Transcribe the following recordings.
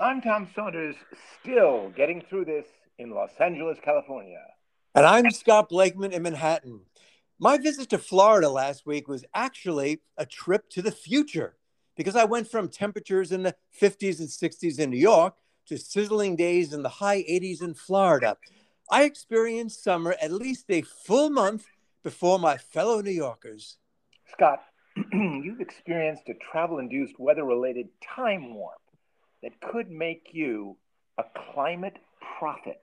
I'm Tom Saunders, still getting through this in Los Angeles, California. And I'm Scott Blakeman in Manhattan. My visit to Florida last week was actually a trip to the future because I went from temperatures in the 50s and 60s in New York to sizzling days in the high 80s in Florida. I experienced summer at least a full month before my fellow New Yorkers. Scott, you've experienced a travel induced weather related time warp that could make you a climate prophet.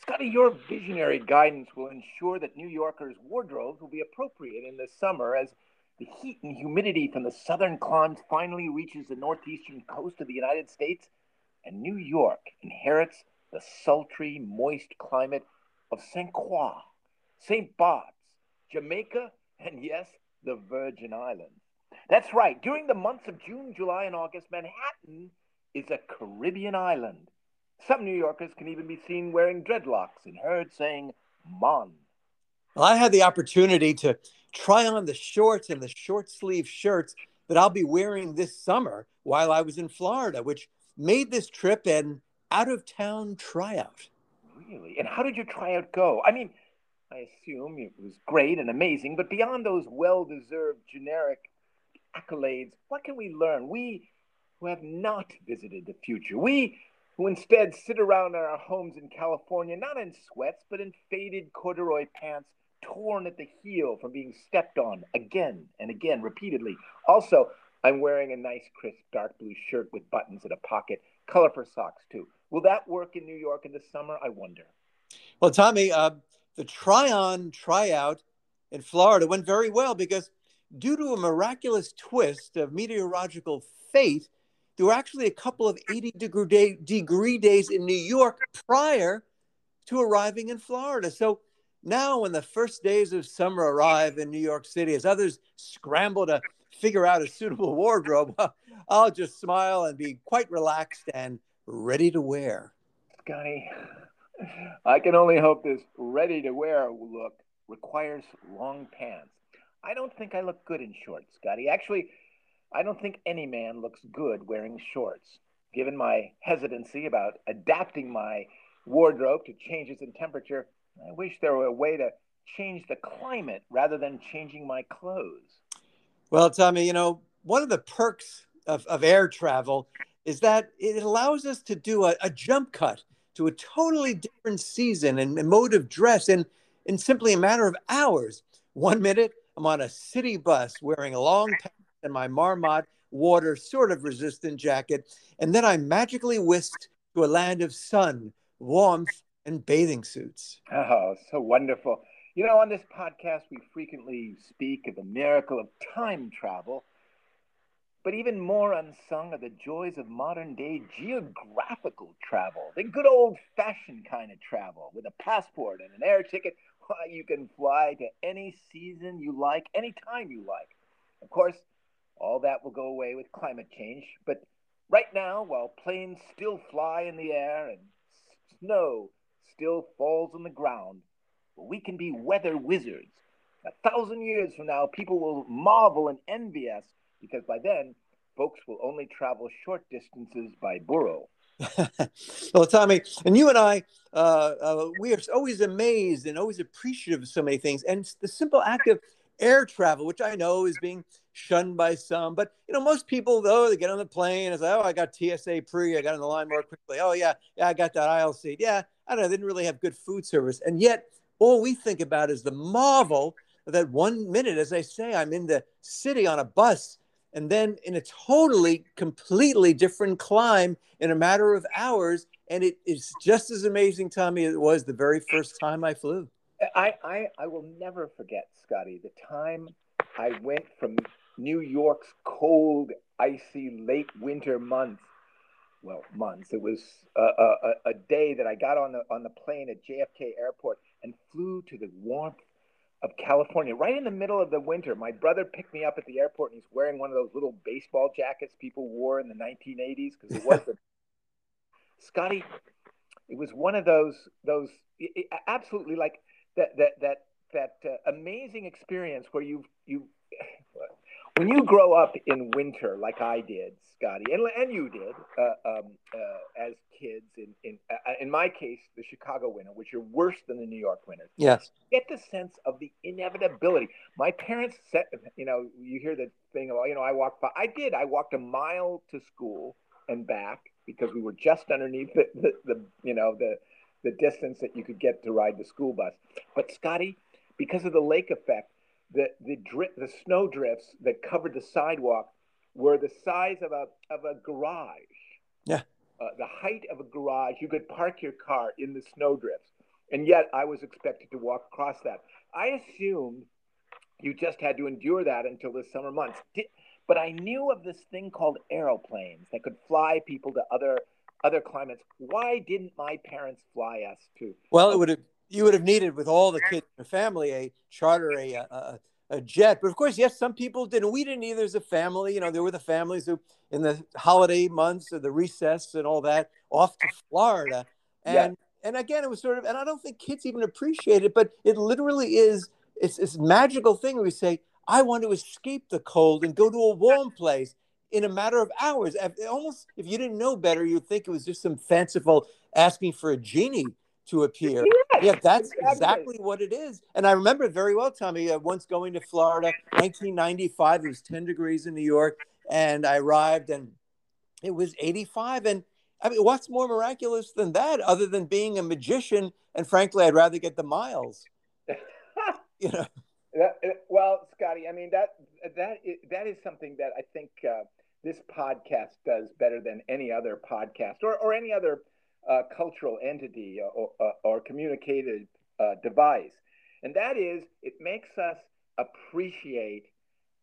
Scotty, your visionary guidance will ensure that New Yorkers' wardrobes will be appropriate in the summer as the heat and humidity from the southern climes finally reaches the northeastern coast of the United States, and New York inherits the sultry, moist climate of St. Croix, St. Bart's, Jamaica, and yes, the Virgin Islands. That's right. During the months of June, July, and August, Manhattan is a Caribbean island. Some New Yorkers can even be seen wearing dreadlocks and heard saying Mon. Well, I had the opportunity to try on the shorts and the short sleeve shirts that I'll be wearing this summer while I was in Florida, which made this trip an out of town tryout. Really? And how did your tryout go? I mean, I assume it was great and amazing, but beyond those well deserved generic accolades, what can we learn? We who have not visited the future, we who instead sit around in our homes in California, not in sweats, but in faded corduroy pants, torn at the heel from being stepped on again and again repeatedly. Also, I'm wearing a nice, crisp, dark blue shirt with buttons and a pocket, color for socks, too. Will that work in New York in the summer? I wonder. Well, Tommy, uh, the try on, tryout in Florida went very well because, due to a miraculous twist of meteorological fate, there were actually a couple of 80 degree, day, degree days in New York prior to arriving in Florida. So now, when the first days of summer arrive in New York City, as others scramble to figure out a suitable wardrobe, I'll just smile and be quite relaxed and ready to wear. Scotty, I can only hope this ready to wear look requires long pants. I don't think I look good in shorts, Scotty. Actually, I don't think any man looks good wearing shorts. Given my hesitancy about adapting my wardrobe to changes in temperature, I wish there were a way to change the climate rather than changing my clothes. Well, Tommy, you know, one of the perks of, of air travel is that it allows us to do a, a jump cut to a totally different season and, and mode of dress in, in simply a matter of hours. One minute, I'm on a city bus wearing a long and my Marmot water sort of resistant jacket, and then I'm magically whisked to a land of sun, warmth, and bathing suits. Oh, so wonderful. You know, on this podcast, we frequently speak of the miracle of time travel but even more unsung are the joys of modern day geographical travel, the good old fashioned kind of travel with a passport and an air ticket. Why, you can fly to any season you like, any time you like. Of course, all that will go away with climate change, but right now, while planes still fly in the air and snow still falls on the ground, we can be weather wizards. A thousand years from now, people will marvel and envy us because by then, folks will only travel short distances by burro. well, Tommy, and you and I, uh, uh, we are always amazed and always appreciative of so many things. And the simple act of air travel, which I know is being shunned by some, but you know, most people though they get on the plane and like, "Oh, I got TSA pre, I got on the line more quickly." Oh yeah, yeah, I got that aisle seat. Yeah, I don't know, they didn't really have good food service, and yet all we think about is the marvel that one minute, as I say, I'm in the city on a bus and then in a totally completely different clime in a matter of hours and it is just as amazing tommy as it was the very first time i flew i i, I will never forget scotty the time i went from new york's cold icy late winter months well months it was a, a, a day that i got on the on the plane at jfk airport and flew to the warmth of California, right in the middle of the winter. My brother picked me up at the airport, and he's wearing one of those little baseball jackets people wore in the 1980s because it was the Scotty. It was one of those those it, it, absolutely like that that that that uh, amazing experience where you you when you grow up in winter like I did, Scotty, and, and you did uh, um, uh, as kids, in in uh, in my case, the Chicago winter, which are worse than the New York winters. Yes, get the sense of the inevitability. My parents said, you know, you hear the thing about, you know, I walked. by. I did. I walked a mile to school and back because we were just underneath the, the, the you know the the distance that you could get to ride the school bus. But Scotty, because of the lake effect, the the drip, the snow drifts that covered the sidewalk were the size of a of a garage. Yeah. Uh, the height of a garage. You could park your car in the snow drifts, and yet I was expected to walk across that. I assumed you just had to endure that until the summer months. Did, but I knew of this thing called aeroplanes that could fly people to other other climates. Why didn't my parents fly us to? Well, it would have you would have needed with all the kids in the family a charter a, a, a jet. But of course, yes, some people didn't. We didn't either as a family. You know, there were the families who in the holiday months or the recess and all that off to Florida. And yeah. and again, it was sort of and I don't think kids even appreciate it, but it literally is it's this magical thing where we say, I want to escape the cold and go to a warm place in a matter of hours. Almost, if you didn't know better, you'd think it was just some fanciful asking for a genie to appear. Yes, yeah, that's exactly. exactly. what it is. And I remember very well, Tommy, uh, once going to Florida, 1995. It was 10 degrees in New York, and I arrived, and it was 85. And I mean, what's more miraculous than that, other than being a magician? And frankly, I'd rather get the miles. you know. That, well, Scotty, I mean that that that is something that I think uh, this podcast does better than any other podcast or, or any other uh, cultural entity or, or, or communicated uh, device, and that is it makes us appreciate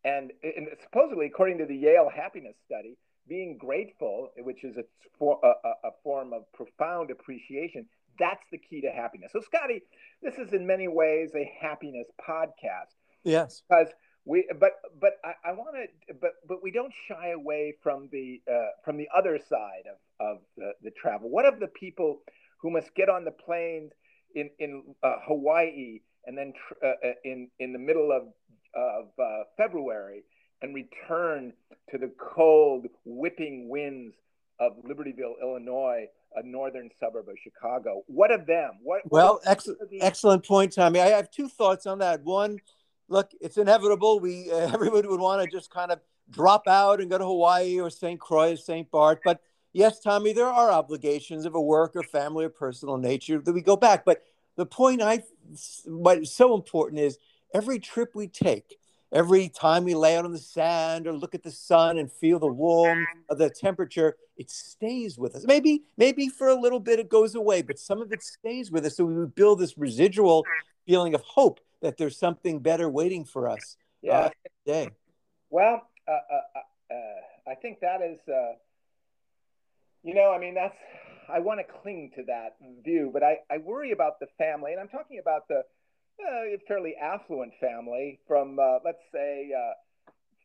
and, and, supposedly according to the Yale happiness study, being grateful, which is a, a, a form of profound appreciation, that's the key to happiness. So, Scotty, this is in many ways a happiness podcast. Yes. Because we, but but I, I want to, but but we don't shy away from the uh, from the other side of of the, the travel. What of the people who must get on the planes in in uh, Hawaii and then tr- uh, uh in in the middle of of uh, February and return to the cold, whipping winds of Libertyville, Illinois, a northern suburb of Chicago. What of them? What? Well, what excellent, excellent point, Tommy. I have two thoughts on that. One, look, it's inevitable. We uh, everybody would want to just kind of drop out and go to Hawaii or St. Croix, or St. Bart. But yes, Tommy, there are obligations of a work or family or personal nature that we go back. But the point I, what's so important is every trip we take every time we lay out on the sand or look at the sun and feel the warmth of the temperature, it stays with us. Maybe, maybe for a little bit it goes away, but some of it stays with us. So we build this residual feeling of hope that there's something better waiting for us. Yeah. Uh, well, uh, uh, uh, uh, I think that is, uh, you know, I mean, that's, I want to cling to that view, but I, I worry about the family, and I'm talking about the, uh, a fairly affluent family from, uh, let's say, uh,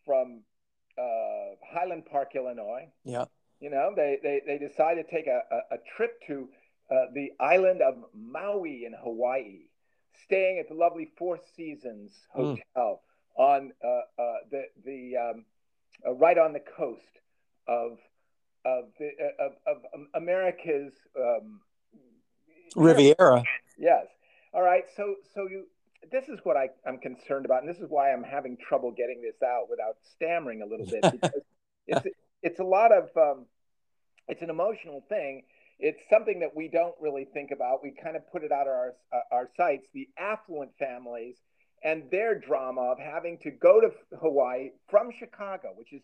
from uh, Highland Park, Illinois. Yeah. You know, they, they, they decide to take a, a, a trip to uh, the island of Maui in Hawaii, staying at the lovely Four Seasons hmm. Hotel mm. on uh, the, the um, right on the coast of of the of, of America's um, Riviera. All right. So, so you, this is what I, I'm concerned about, and this is why I'm having trouble getting this out without stammering a little bit because it's, it's a lot of, um, it's an emotional thing. It's something that we don't really think about. We kind of put it out of our, uh, our sights. The affluent families and their drama of having to go to Hawaii from Chicago, which is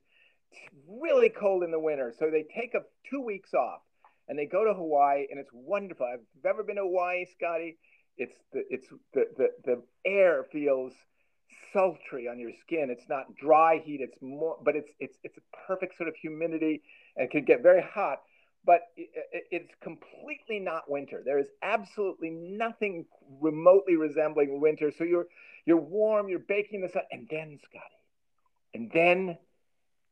really cold in the winter. So they take a two weeks off and they go to Hawaii, and it's wonderful. You've ever been to Hawaii, Scotty, it's the it's the, the the air feels sultry on your skin. It's not dry heat. It's more, but it's it's it's a perfect sort of humidity and can get very hot. But it, it's completely not winter. There is absolutely nothing remotely resembling winter. So you're you're warm. You're baking the sun, and then Scotty, and then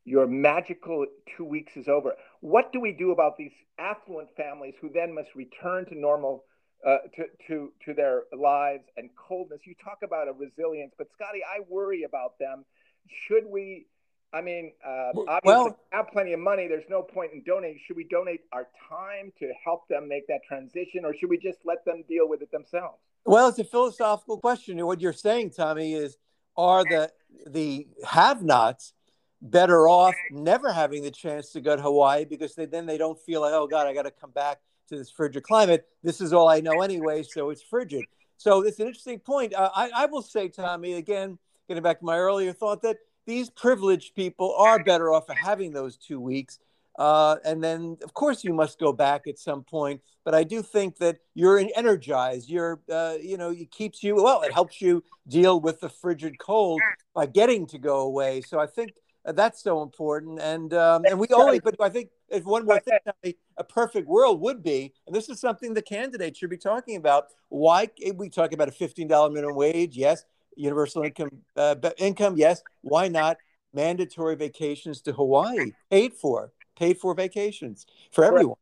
your magical two weeks is over. What do we do about these affluent families who then must return to normal? Uh, to, to, to their lives and coldness. You talk about a resilience, but Scotty, I worry about them. Should we I mean, uh, obviously, Well- we have plenty of money. There's no point in donating. Should we donate our time to help them make that transition, or should we just let them deal with it themselves? Well, it's a philosophical question. What you're saying, Tommy, is are the the have-nots better off never having the chance to go to Hawaii because they, then they don't feel like, oh God, I got to come back to this frigid climate. This is all I know anyway, so it's frigid. So it's an interesting point. Uh, I, I will say, Tommy, again, getting back to my earlier thought that these privileged people are better off for having those two weeks. Uh, and then, of course, you must go back at some point. But I do think that you're energized. You're, uh, you know, it keeps you well. It helps you deal with the frigid cold by getting to go away. So I think uh, that's so important. And um, and we only, but I think if one more thing, Tommy, a perfect world would be, and this is something the candidates should be talking about. Why we talk about a fifteen dollar minimum wage? Yes. Universal income, uh, income. Yes. Why not mandatory vacations to Hawaii, paid for, paid for vacations for everyone?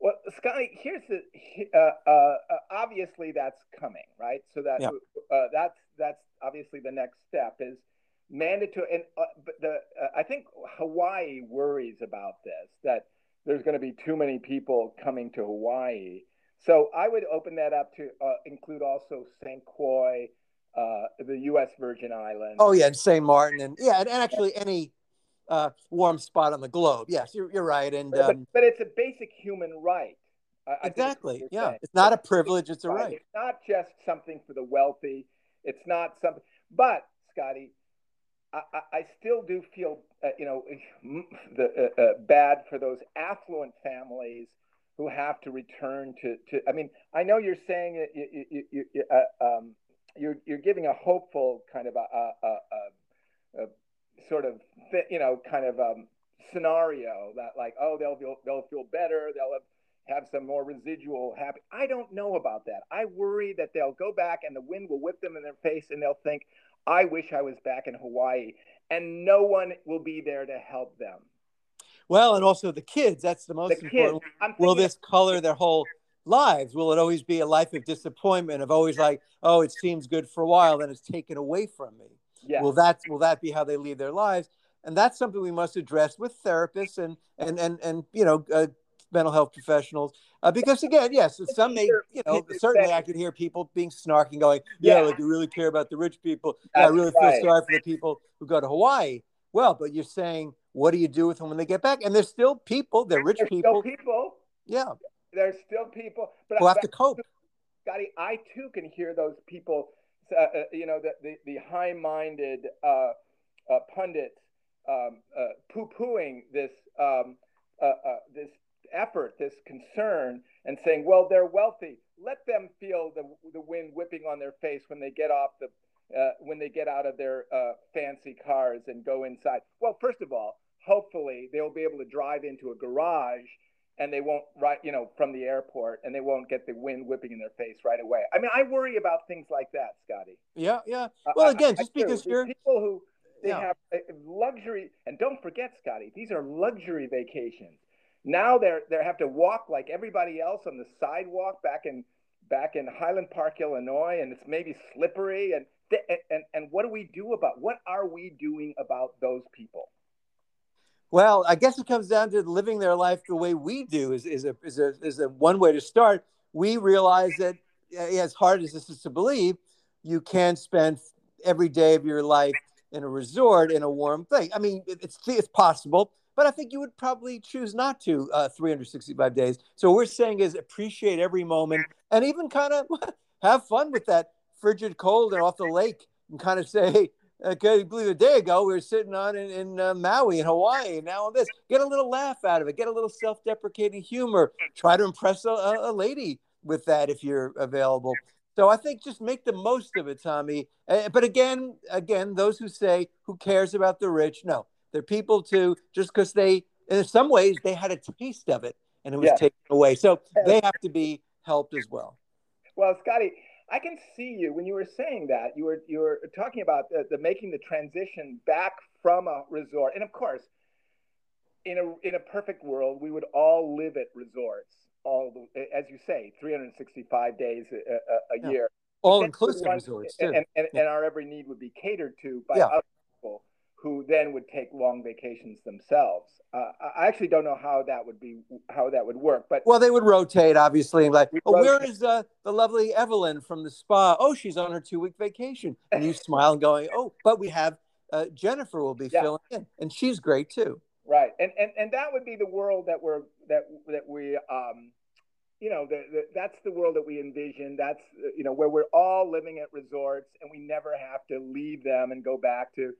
Well, Scotty, here's the uh, uh, uh, obviously that's coming, right? So that Yeah. uh, that's that's obviously the next step is mandatory. And uh, but the uh, I think Hawaii worries about this that there's going to be too many people coming to Hawaii. So I would open that up to uh, include also St. Croix, uh, the U.S. Virgin Islands. Oh yeah, and St. Martin, and yeah, and, and actually any uh, warm spot on the globe. Yes, you're, you're right. And but, um, but it's a basic human right. I- I think that's what exactly, you're yeah, saying. it's not a privilege; it's a Right. right. It's not just something for the wealthy. It's not something. But Scotty, I, I, still do feel, uh, you know, the uh, uh, bad for those affluent families who have to return to. to I mean, I know you're saying that you, you, you, uh, um, you're you're giving a hopeful kind of a, a, a, a, a sort of you know kind of um, scenario that like oh they'll feel they'll feel better they'll have have some more residual happy. I don't know about that. I worry that they'll go back and the wind will whip them in their face and they'll think, I wish I was back in Hawaii. And no one will be there to help them. Well, and also the kids. That's the most The important. Will this color their whole lives? Will it always be a life of disappointment? Of always like, oh, it seems good for a while, then it's taken away from me. yeah. Will that will that be how they lead their lives? And that's something we must address with therapists and and and and you know uh, mental health professionals. Uh, because again, yes, some may you know certainly I could hear people being snarky, going, yeah, Yeah. like you really care about the rich people. Yeah, I really right. feel sorry for the people who go to Hawaii. Well, but you're saying, what do you do with them when they get back? And there's still people, they're rich There's people, still people. yeah, There's still people. But who have to cope. Scotty, I too can hear those people, uh, uh, you know, the, the, the high minded uh, uh, pundits um, uh, poo pooing this, um, uh, uh, this effort, this concern, and saying, well, they're wealthy. Let them feel the, the wind whipping on their face when they get off the. Uh, when they get out of their uh, fancy cars and go inside. Well, first of all, hopefully they'll be able to drive into a garage and they won't right you know from the airport and they won't get the wind whipping in their face right away i mean i worry about things like that scotty Yeah, yeah. Well, again, I just do. because you're people who they Yeah. have uh, luxury and don't forget scotty these are luxury vacations now they're they have to walk like everybody else on the sidewalk back in back in highland park illinois and it's maybe slippery and and and what do we do about what are we doing about those people Well, I guess it comes down to living their life the way we do is, is, a, is, a, is a one way to start. We realize that, as hard as this is to believe, you can spend every day of your life in a resort in a warm thing. I mean, it's, it's possible, but I think you would probably choose not to uh, 365 days. So what we're saying is appreciate every moment and even kind of have fun with that frigid cold and off the lake and kind of say, hey, Okay, I believe a day ago we were sitting on in, in uh, Maui in Hawaii, and now on this. Get a little laugh out of it. Get a little self-deprecating humor. Try to impress a, a, a lady with that if you're available. So I think just make the most of it, Tommy. Uh, but again, again, those who say who cares about the rich, no, they're people too. Just because they, in some ways, they had a taste of it and it was Yeah. taken away, so they have to be helped as well. Well, Scotty, I can see you when you were saying that. You were you were talking about the, the making the transition back from a resort, and of course, in a in a perfect world, we would all live at resorts, all the, as you say, 365 days a, a, a Yeah. year, All inclusive resorts too. and, and, Yeah. and our every need would be catered to by Yeah. other people who then would take long vacations themselves. Uh, I actually don't know how that would be, how that would work. But well, they would rotate, obviously. Like, oh, where is uh, the lovely Evelyn from the spa? Oh, she's on her two week vacation, and you smile and going, oh, but we have uh, Jennifer will be yeah. filling in, and she's great too. Right, and and and that would be the world that we're that that we um, you know, the, the, that's the world that we envision. That's you know where we're all living at resorts, and we never have to leave them and go back to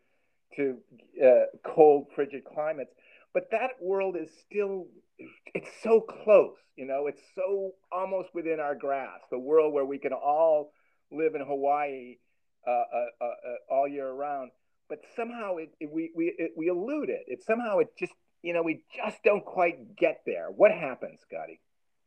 to uh, cold, frigid climates. But that world is still it's so close. You know, it's so almost within our grasp. The world where we can all live in Hawaii uh, uh, uh, uh all year round but somehow it, it we we it, we elude it. It somehow it just you know we just don't quite get there. What happens, Scotty?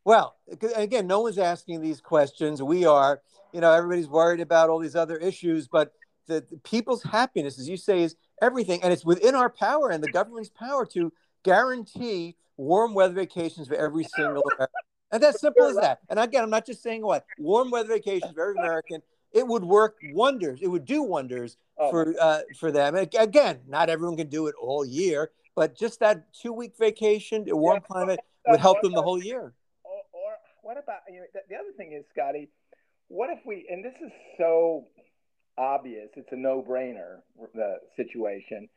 Well, again, no one's asking these questions. We are, you know, everybody's worried about all these other issues, but the, the people's happiness, as you say, is everything, and it's within our power and the government's power to guarantee warm weather vacations for every single American. And that's simple as that. And again, I'm not just saying what warm weather vacations for every American. It would work wonders. It would do wonders oh. for uh, for them. Again, not everyone can do it all year, but just that two week vacation, a warm yeah, climate would help them the whole year. Or, or what about you know, the, the other thing is, Scotty, what if we? And this is so obvious; it's a no brainer. The situation.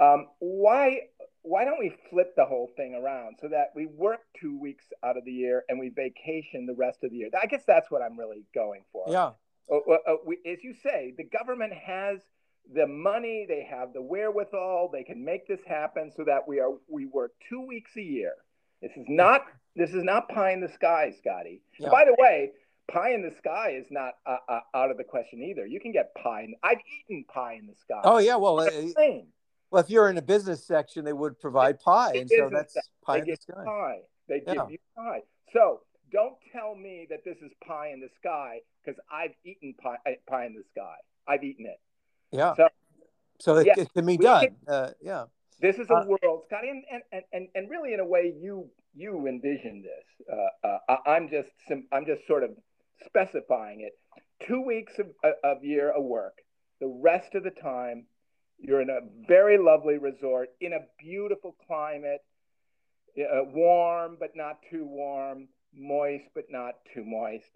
Um, why why don't we flip the whole thing around so that we work two weeks out of the year and we vacation the rest of the year? I guess that's what I'm really going for. Yeah. Uh, uh, uh, as you say, the government has the money, they have the wherewithal, they can make this happen so that we are we work two weeks a year. This is not this is not pie in the sky, Scotty. Yeah. By the way, pie in the sky is not uh, uh, out of the question either. You can get pie. In, I've eaten pie in the sky. Oh yeah, well, uh, well, if you're in a business section, they would provide pie, and so that's pie they in the sky. Pie. They yeah. give you pie. So don't tell me that this is pie in the sky because I've eaten pie, pie in the sky. I've eaten it. Yeah. So, so it, it can be done. Can, uh, yeah. This is a uh, world, Scotty, and, and, and, and really, in a way, you you envision this. Uh, uh, I'm just I'm just sort of specifying it. Two weeks of, of year of work. The rest of the time, you're in a very lovely resort in a beautiful climate, uh, warm but not too warm, moist but not too moist.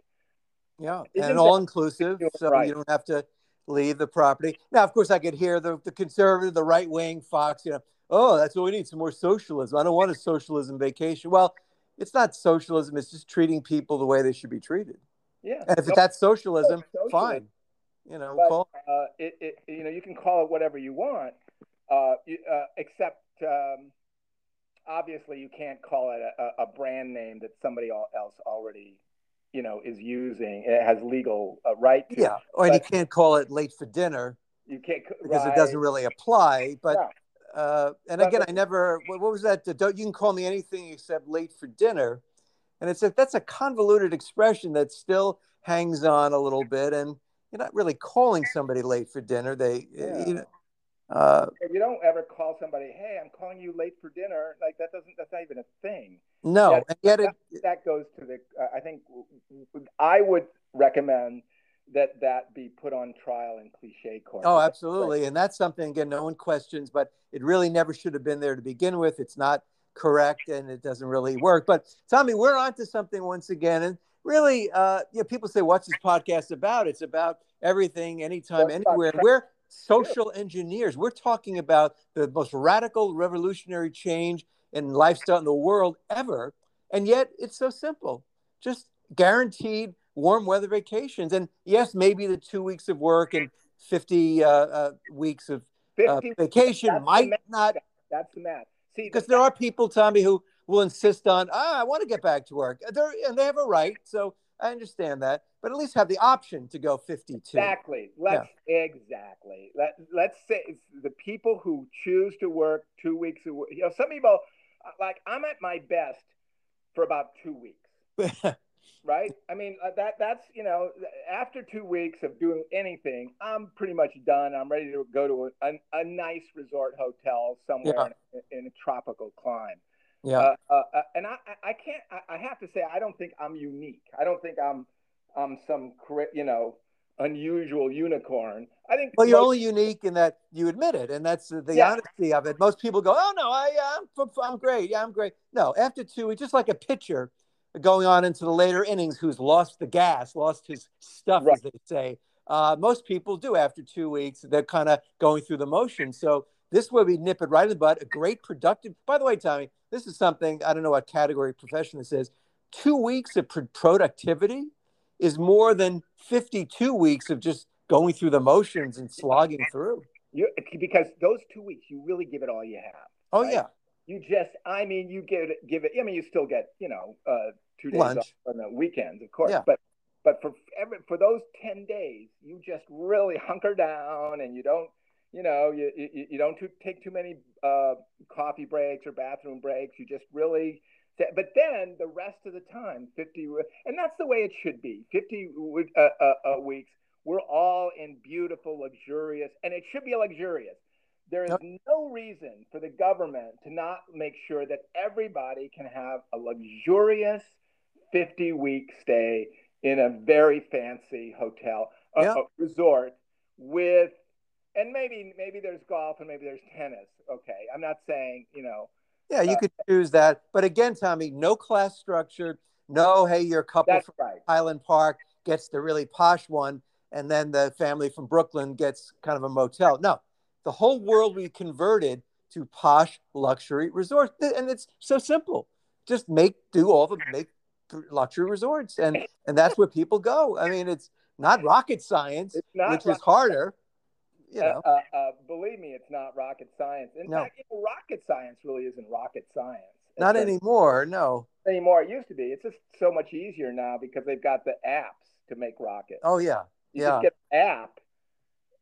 Yeah, Isn't and all inclusive, so right? you don't have to leave the property. Now, of course, I could hear the, the conservative, the right wing, Fox, you know, oh, that's what we need some more socialism. I don't want a socialism vacation. Well, it's not socialism, it's just treating people the way they should be treated. Yeah. And if no, that's socialism, socialism, fine. You know, but, call uh, it, it, you know, you can call it whatever you want, uh, you, uh, except um, obviously you can't call it a, a brand name that somebody else already you know is using it has legal uh, right to. Yeah, or and you can't call it late for dinner. You can't because right. it doesn't really apply. But yeah. uh, and but, again, I never. What, what was that? Don't you can call me anything except late for dinner, and it's a, that's a convoluted expression that still hangs on a little bit, and you're not really calling somebody late for dinner. They yeah. you know. Uh, you don't ever call somebody, "Hey, I'm calling you late for dinner." Like that doesn't. That's not even a thing. No, that, and yet that, it, that goes to the. Uh, I think I would recommend that that be put on trial in cliche court. Oh, absolutely, and that's something again no one questions, but it really never should have been there to begin with. It's not correct, and it doesn't really work. But Tommy, we're on to something once again, and really, uh, you know, people say, "What's this podcast about?" It's about everything, anytime, anywhere. We're social engineers. We're talking about the most radical revolutionary change in lifestyle in the world ever. And yet it's so simple. Just guaranteed warm weather vacations. And yes, maybe the two weeks of work and 50 uh, uh, weeks of uh, vacation might not. That's the math. Because there are people, Tommy, who will insist on, ah, I want to get back to work. They're, and they have a right. So I understand that, but at least have the option to go 52. Exactly. Let's yeah. exactly. Let let's say the people who choose to work two weeks a week. You know, some people like I'm at my best for about two weeks. right? I mean, uh, that that's you know, after two weeks of doing anything, I'm pretty much done. I'm ready to go to a, a, a nice resort hotel somewhere yeah. in, in, a tropical clime. Yeah. Uh, uh, uh, and I, I can't, I, I have to say, I don't think I'm unique. I don't think I'm, I'm some, you know, unusual unicorn. I think. Well, you're only unique in that you admit it, and that's the yeah. honesty of it. Most people go, "Oh no, I, I'm, I'm great. Yeah, I'm great." No, after two, it's just like a pitcher going on into the later innings who's lost the gas, lost his stuff, right. as they say. Uh, most people do after two weeks. They're kind of going through the motions. So this way we nip it right in the butt. A great productive. By the way, Tommy, this is something I don't know what category profession this is. Two weeks of productivity is more than 52 weeks of just going through the motions and slogging through. You, because those two weeks, you really give it all you have. Oh right? yeah. You just, I mean, you give it, give it. I mean, you still get, you know, uh, two days Lunch. off on the weekends, of course. Yeah. But but for every, for those ten days, you just really hunker down and you don't, you know, you you, you don't take too many uh, coffee breaks or bathroom breaks. You just really but then the rest of the time, 50, and that's the way it should be 50 uh, uh, uh, weeks, we're all in beautiful, luxurious, and it should be luxurious. There is no reason for the government to not make sure that everybody can have a luxurious 50 week stay in a very fancy hotel, a, yep. a resort with and maybe maybe there's golf and maybe there's tennis. Okay, I'm not saying you know yeah, you uh, could choose that. But again, Tommy, no class structure. No, hey, your couple from right. Highland Park gets the really posh one, and then the family from Brooklyn gets kind of a motel. No, the whole world we converted to posh luxury resorts, and it's so simple. Just make do all the make luxury resorts, and and that's where people go. I mean, it's not rocket science, which is harder you uh, know. Uh, uh, believe me, it's not rocket science. In no. fact, you know, rocket science really isn't rocket science. It's not anymore. No. Anymore. It used to be. It's just so much easier now because they've got the apps to make rockets. Oh yeah. You yeah. just get an app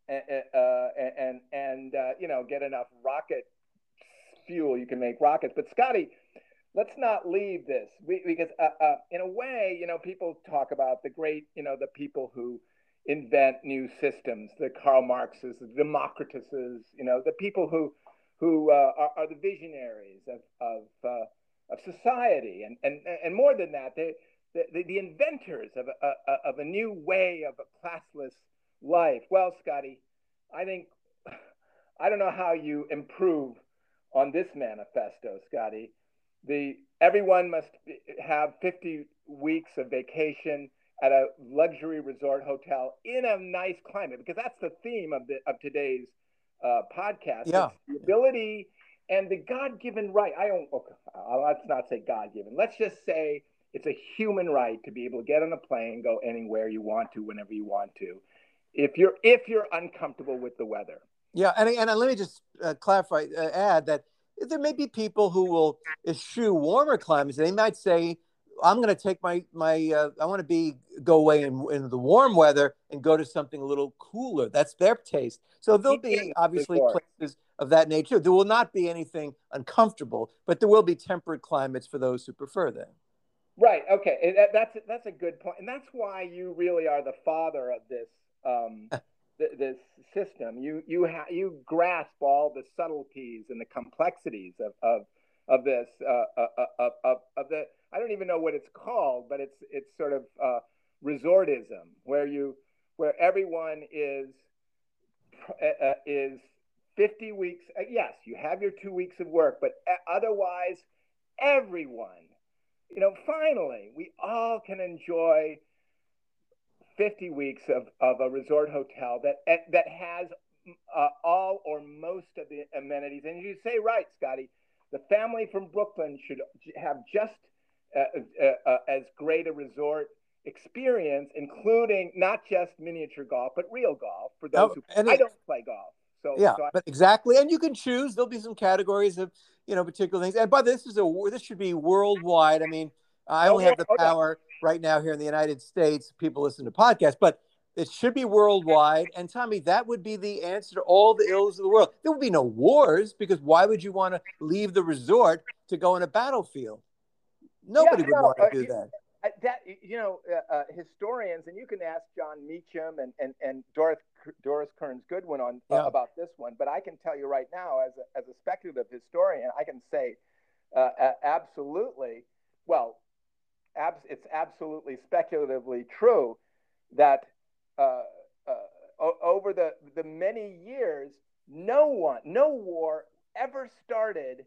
and uh, and and uh, you know get enough rocket fuel, you can make rockets. But Scotty, let's not leave this we, because uh, uh, in a way, you know, people talk about the great, you know, the people who invent new systems, the Karl Marxes, the Democrituses, you know, the people who who uh, are, are, the visionaries of of, uh, of society, and, and and more than that, they, the, the inventors of a, a, of a new way of a classless life. Well, Scotty, I think I don't know how you improve on this manifesto, Scotty. The everyone must have 50 weeks of vacation at a luxury resort hotel in a nice climate because that's the theme of the of today's uh, podcast. Yeah, the ability and the God-given right. I don't. Okay, let's not say God-given. Let's just say it's a human right to be able to get on a plane, go anywhere you want to, whenever you want to, if you're if you're uncomfortable with the weather. Yeah, and and let me just uh, clarify, uh, add that there may be people who will eschew warmer climates. They might say I'm going to take my my uh, I want to be go away in, in the warm weather and go to something a little cooler. That's their taste. So there'll be obviously places of that nature. There will not be anything uncomfortable, but there will be temperate climates for those who prefer them. Right. Okay. That's that's a good point, and that's why you really are the father of this um, th- this system. You you ha- you grasp all the subtleties and the complexities of of of this uh, uh, uh, of, of, of the I don't even know what it's called, but it's it's sort of uh, resortism where you where everyone is uh, is 50 weeks. Yes, you have your two weeks of work, but otherwise, everyone, you know, finally, we all can enjoy 50 weeks of, of a resort hotel that that has uh, all or most of the amenities. And you say right, Scotty, the family from Brooklyn should have just uh, uh, uh, as great a resort experience, including not just miniature golf, but real golf for those oh, who I don't play golf. So yeah, so I, but exactly, and you can choose. There'll be some categories of you know particular things, and but this is a this should be worldwide. I mean, I only have the power right now here in the United States. People listen to podcasts, but it should be worldwide. And Tommy, that would be the answer to all the ills of the world. There would be no wars because why would you want to leave the resort to go in a battlefield? Nobody yeah, would no, want to uh, do that. That you know, uh, uh, historians, and you can ask Jon Meacham and and and Doris Doris Kearns Goodwin on uh, about this one. But I can tell you right now, as a, as a speculative historian, I can say uh, absolutely. Well, abs- it's absolutely speculatively true that uh, o- over the the many years, no one, no war ever started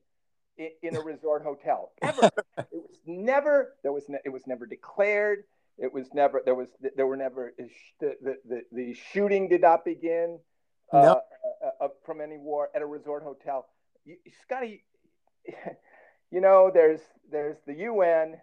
in, in a resort hotel. Ever. it was never. There was. Ne- it was never declared. It was never. There was. There were never. The the the, the shooting did not begin uh, uh, uh, from any war at a resort hotel. You, Scotty, you know, there's there's the UN,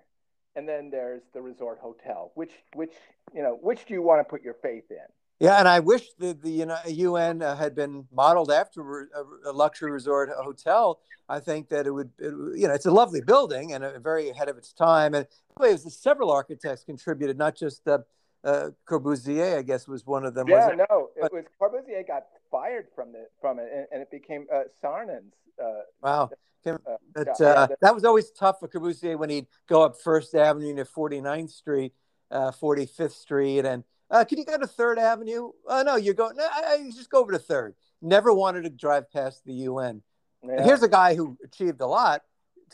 and then there's the resort hotel. Which which you know which do you want to put your faith in? Yeah, and I wish the the you know, UN uh, had been modeled after a, a luxury resort hotel. I think that it would, it, you know, it's a lovely building and a, very ahead of its time. And the it was several architects contributed, not just uh, uh, Corbusier. I guess was one of them. Yeah, wasn't no, it But- was Corbusier got fired from the from it, and, and it became uh, Saarinen's. Uh, Wow. Uh, But uh, that was always tough for Corbusier when he'd go up First Avenue to 49th Street, uh, 45th Street, and uh, can you go to Third Avenue? Oh no, you're going. No, I, I just go over to Third. Never wanted to drive past the UN. yeah. Here's a guy who achieved a lot,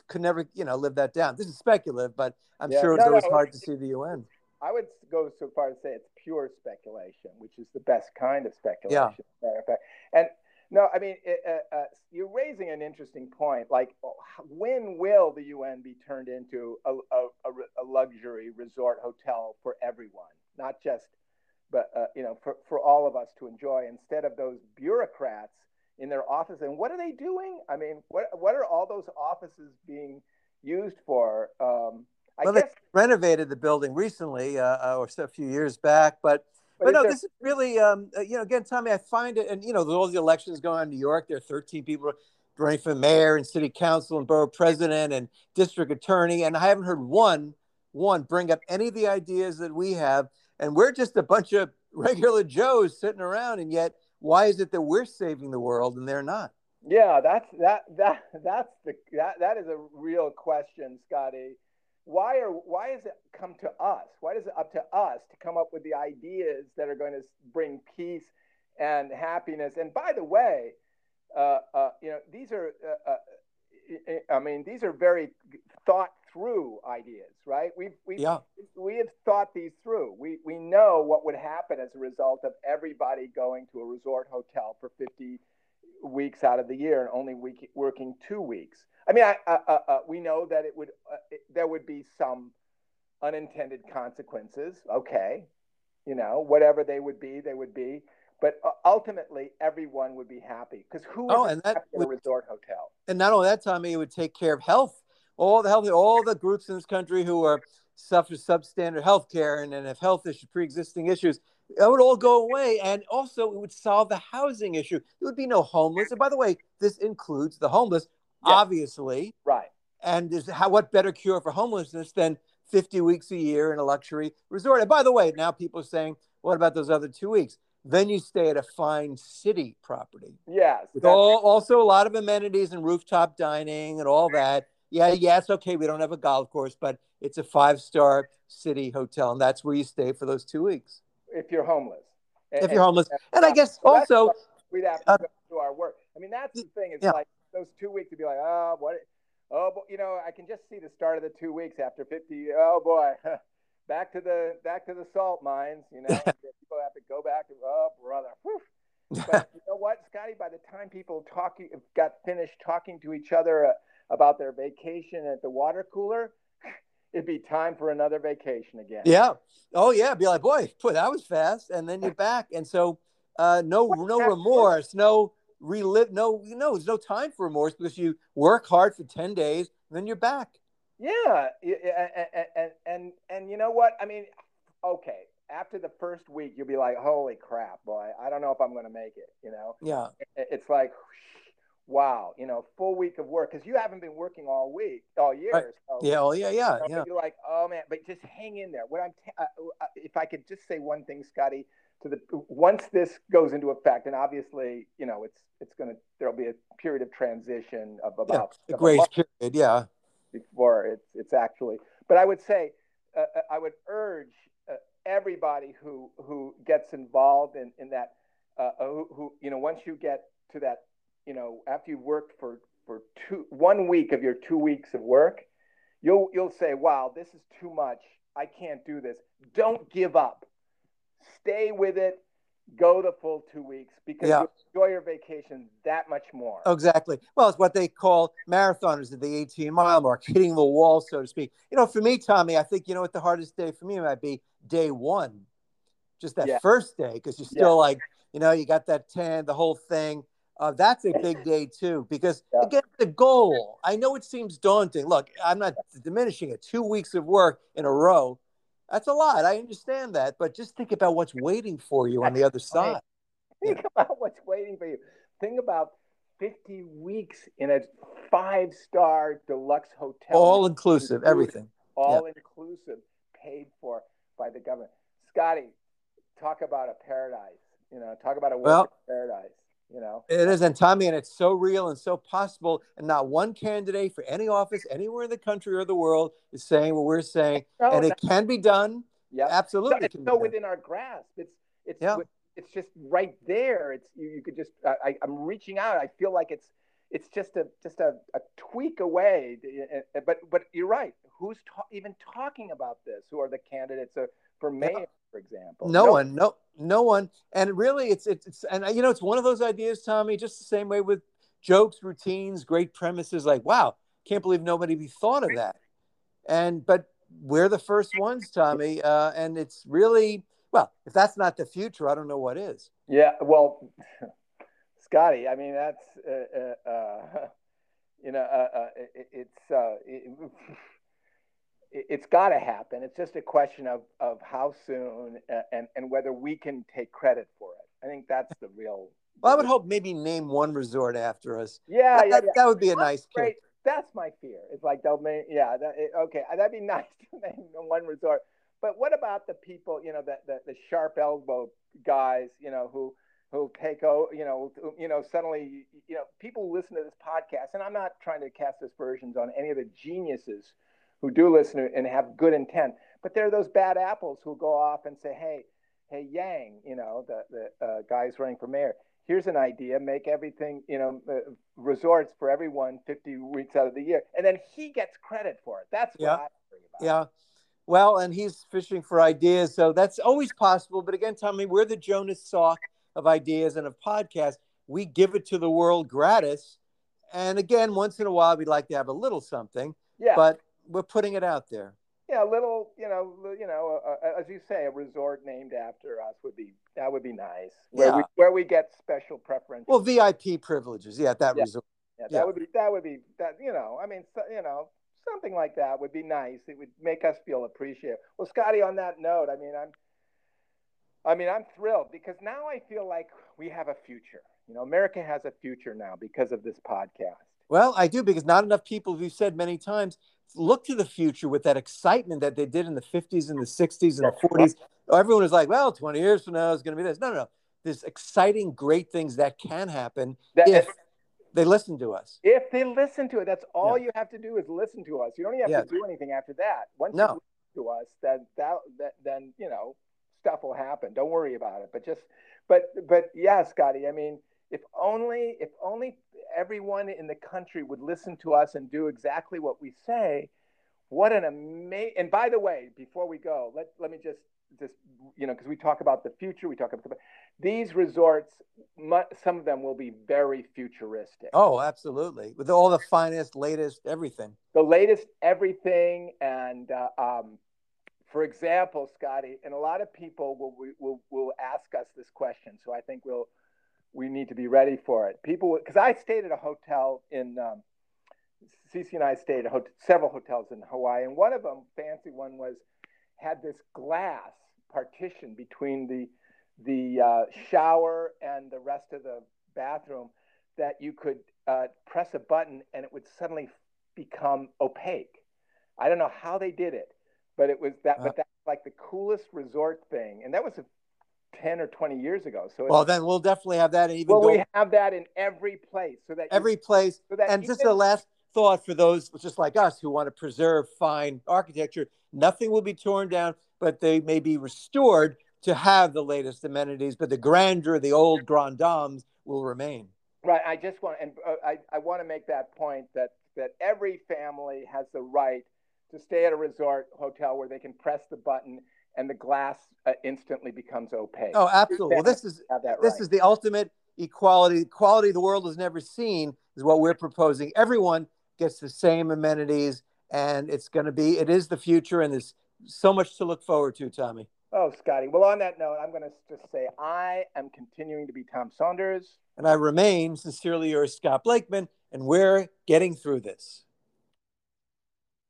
could never, you know, live that down. This is speculative, but I'm Yeah, sure it's no, always no, hard to see the UN. I would go so far as to say it's pure speculation, which is the best kind of speculation. Yeah. as a matter of fact. And no, I mean, it, uh, uh, you're raising an interesting point. Like, oh, when will the UN be turned into a, a, a, a luxury resort hotel for everyone, not just, but uh, you know, for, for all of us to enjoy, instead of those bureaucrats in their office? And what are they doing? I mean, what what are all those offices being used for? Um, I Well, they renovated the building recently, uh, uh, or so- a few years back, but but but no, there- this is really, um, uh, you know, again, Tommy, I find it, and you know, all the elections going on in New York, there are 13 people running for mayor and city council and borough president and district attorney, and I haven't heard one, one bring up any of the ideas that we have, and we're just a bunch of regular Joes sitting around, and yet, why is it that we're saving the world and they're not? Yeah, that's that that that's the that that is a real question, Scotty. Why are why is it come to us? Why is it up to us to come up with the ideas that are going to bring peace and happiness? And by the way, uh, uh, you know these are uh, uh, I mean these are very thought through ideas, right? We've we Yeah, we have thought these through. We we know what would happen as a result of everybody going to a resort hotel for 50 weeks out of the year and only week, working two weeks. I mean, I, uh, uh, uh, we know that it would uh, it, there would be some unintended consequences. Okay, you know, whatever they would be, they would be. But uh, ultimately, everyone would be happy because who Oh, and that at a would- resort hotel? and not only that, Tommy, it would take care of health. All the health, all the groups in this country who are suffer substandard health care and, and have health issues, pre-existing issues, that would all go away. And also, it would solve the housing issue. There would be no homeless. And by the way, this includes the homeless, Yeah. obviously. Right. And is how what better cure for homelessness than 50 weeks a year in a luxury resort? And by the way, now people are saying, what about those other two weeks? Then you stay at a fine city property Yes. with all, also a lot of amenities and rooftop dining and all that. Yeah, yeah, it's okay. We don't have a golf course, but it's a five star city hotel, and that's where you stay for those two weeks if you're homeless. if you're homeless. And I guess also, we'd have to Uh, go do our work. I mean, that's the thing. It's Yeah. like those two weeks to be like, oh, what? Oh, bo- you know, I can just see the start of the two weeks after 50. Oh boy, back to the back to the salt mines. You know, people have to go back. And, oh, brother. Whew. But you know what, Scotty? By the time people talking got finished talking to each other uh, about their vacation at the water cooler, it'd be time for another vacation again. yeah, oh yeah, be like, boy, boy, that was fast, and then you're back, and so uh, no, no remorse, no relive, no, no, there's no time for remorse because you work hard for ten days, and then you're back. Yeah, and and and, and you know what? I mean, okay. After the first week, you'll be like, "Holy crap, boy! I don't know if I'm going to make it." You know, Yeah, it's like, wow, you know, full week of work because you haven't been working all week, all year. Right. So, yeah, oh yeah, yeah, you know, yeah. You're like, oh man, but just hang in there. What I'm, t- uh, uh, if I could just say one thing, Scotty, to the once this goes into effect, and obviously, you know, it's it's going to there'll be a period of transition of about A of a grace period, yeah. before it's it's actually. But I would say uh, I would urge uh, everybody who who gets involved in in that uh, who, who you know once you get to that you know after you've worked for for two one week of your two weeks of work, you'll you'll say, wow, this is too much. I can't do this. Don't give up. Stay with it. go the full two weeks because Yeah. you enjoy your vacation that much more. Exactly. Well, it's what they call marathoners at the 18 mile mark, hitting the wall, so to speak. You know, for me, Tommy, I think, you know what the hardest day for me might be? Day one. Just that Yeah. first day, because you're still like, you know, you got that tan, the whole thing. Uh, that's a big day too, because Yeah. again, the goal. I know it seems daunting. Look, I'm not diminishing it. Two weeks of work in a row, that's a lot. I understand that, but just think about what's waiting for you on the other side. Think about what's waiting for you. Think about 50 weeks in a five star deluxe hotel. All inclusive, everything. all inclusive, paid for by the government. Scotty, talk about a paradise. You know, talk about a Well- paradise. You know, It is, and Tommy, and it's so real and so possible. And not one candidate for any office anywhere in the country or the world is saying what we're saying, No, and it can be done. yeah, Absolutely, So it's so within our grasp. It's it's Yeah. it's just right there. It's you, you could just I, I'm reaching out. I feel like it's it's just a just a, a tweak away. But but you're right. Who's ta- even talking about this? Who are the candidates uh, for mayor, for example? No, one, no, no one. And really, it's, it's it's and you know, it's one of those ideas, Tommy. Just the same way with jokes, routines, great premises. Like, wow, can't believe nobody thought of that. And but we're the first ones, Tommy. Uh, and it's really well, if that's not the future, I don't know what is. Yeah, well, Scotty, I mean that's uh, uh, uh, you know uh, uh, it, it's uh, it, it's got to happen. It's just a question of of how soon uh, and and whether we can take credit for it. I think that's the real. Well, I would hope maybe name one resort after us. Yeah, that, yeah, yeah. that would be a nice Great. kick. That's my fear. It's like they'll make yeah. that, okay, that'd be nice to name one resort. But what about the people? You know, the the, the sharp elbow guys. You know who who take oh you know you know suddenly you know people who listen to this podcast and i'm not trying to cast aspersions on any of the geniuses who do listen and have good intent but there are those bad apples who go off and say hey hey yang you know the the uh, guys running for mayor here's an idea make everything you know uh, resorts for everyone 50 weeks out of the year and then he gets credit for it that's what Yeah. i worry about Yeah. Well, and he's fishing for ideas, so that's always possible. But again, Tommy, we're the Jonas Salk of ideas and of podcasts. We give it to the world gratis. And again, once in a while, we'd like to have a little something, yeah but we're putting it out there. yeah, a little, you know, you know, uh, as you say, a resort named after us would be that would be nice. Where we Yeah. where we get special preferential. Well, VIP privileges, yeah, at that Yeah. resort. yeah, that yeah. would be that would be that. You know, I mean, so, you know, something like that would be nice. It would make us feel appreciated. Well, Scotty, on that note, I mean, I'm, I mean, I'm thrilled because now I feel like we have a future. You know, America has a future now because of this podcast. Well, I do because not enough people, we've said many times, look to the future with that excitement that they did in the 50s and the 60s and the 40s. Everyone was like, well, 20 years from now, it's going to be this. No, no, no. There's exciting, great things that can happen That, if they listen to us. if they listen to it, that's all Yeah. you have to do is listen to us. You don't even have Yeah. to do anything after that. Once No. you listen to us, then that, that then you know stuff will happen. Don't worry about it. But just but but yeah, Scotty. I mean, if only if only everyone in the country would listen to us and do exactly what we say. What an amazing! And by the way, before we go, let let me just just you know because we talk about the future, we talk about these resorts. mu- Some of them will be very futuristic. Oh, absolutely. With all the finest, latest, everything. the latest everything and uh, um, for example scotty and a lot of people will, will, will ask us this question so i think we'll we need to be ready for it people because i stayed at a hotel in um, cc and i stayed at hot- several hotels in hawaii and one of them fancy one was had this glass partition between the the uh, shower and the rest of the bathroom that you could uh, press a button and it would suddenly become opaque. I don't know how they did it, but it was that. Uh, but that's like the coolest resort thing, and that was a, ten or twenty years ago. So, Well, then we'll definitely have that and even well, go we have that in every place, so that you- every place. so that And just even- a last thought for those just like us who want to preserve fine architecture nothing will be torn down, but they may be restored to have the latest amenities, but the grandeur, of the old grand dames will remain. Right. I just want, and uh, I, I want to make that point that that every family has the right to stay at a resort hotel where they can press the button and the glass uh, instantly becomes opaque. Oh, absolutely. Well, this is this is the ultimate equality. Quality the world has never seen is what we're proposing. Everyone gets the same amenities, and it's going to be. It is the future, and there's so much to look forward to, Tommy. Oh, Scotty. Well, on that note, I'm going to just say I am continuing to be Tom Saunders. And I remain sincerely yours, Scott Blakeman, and we're getting through this.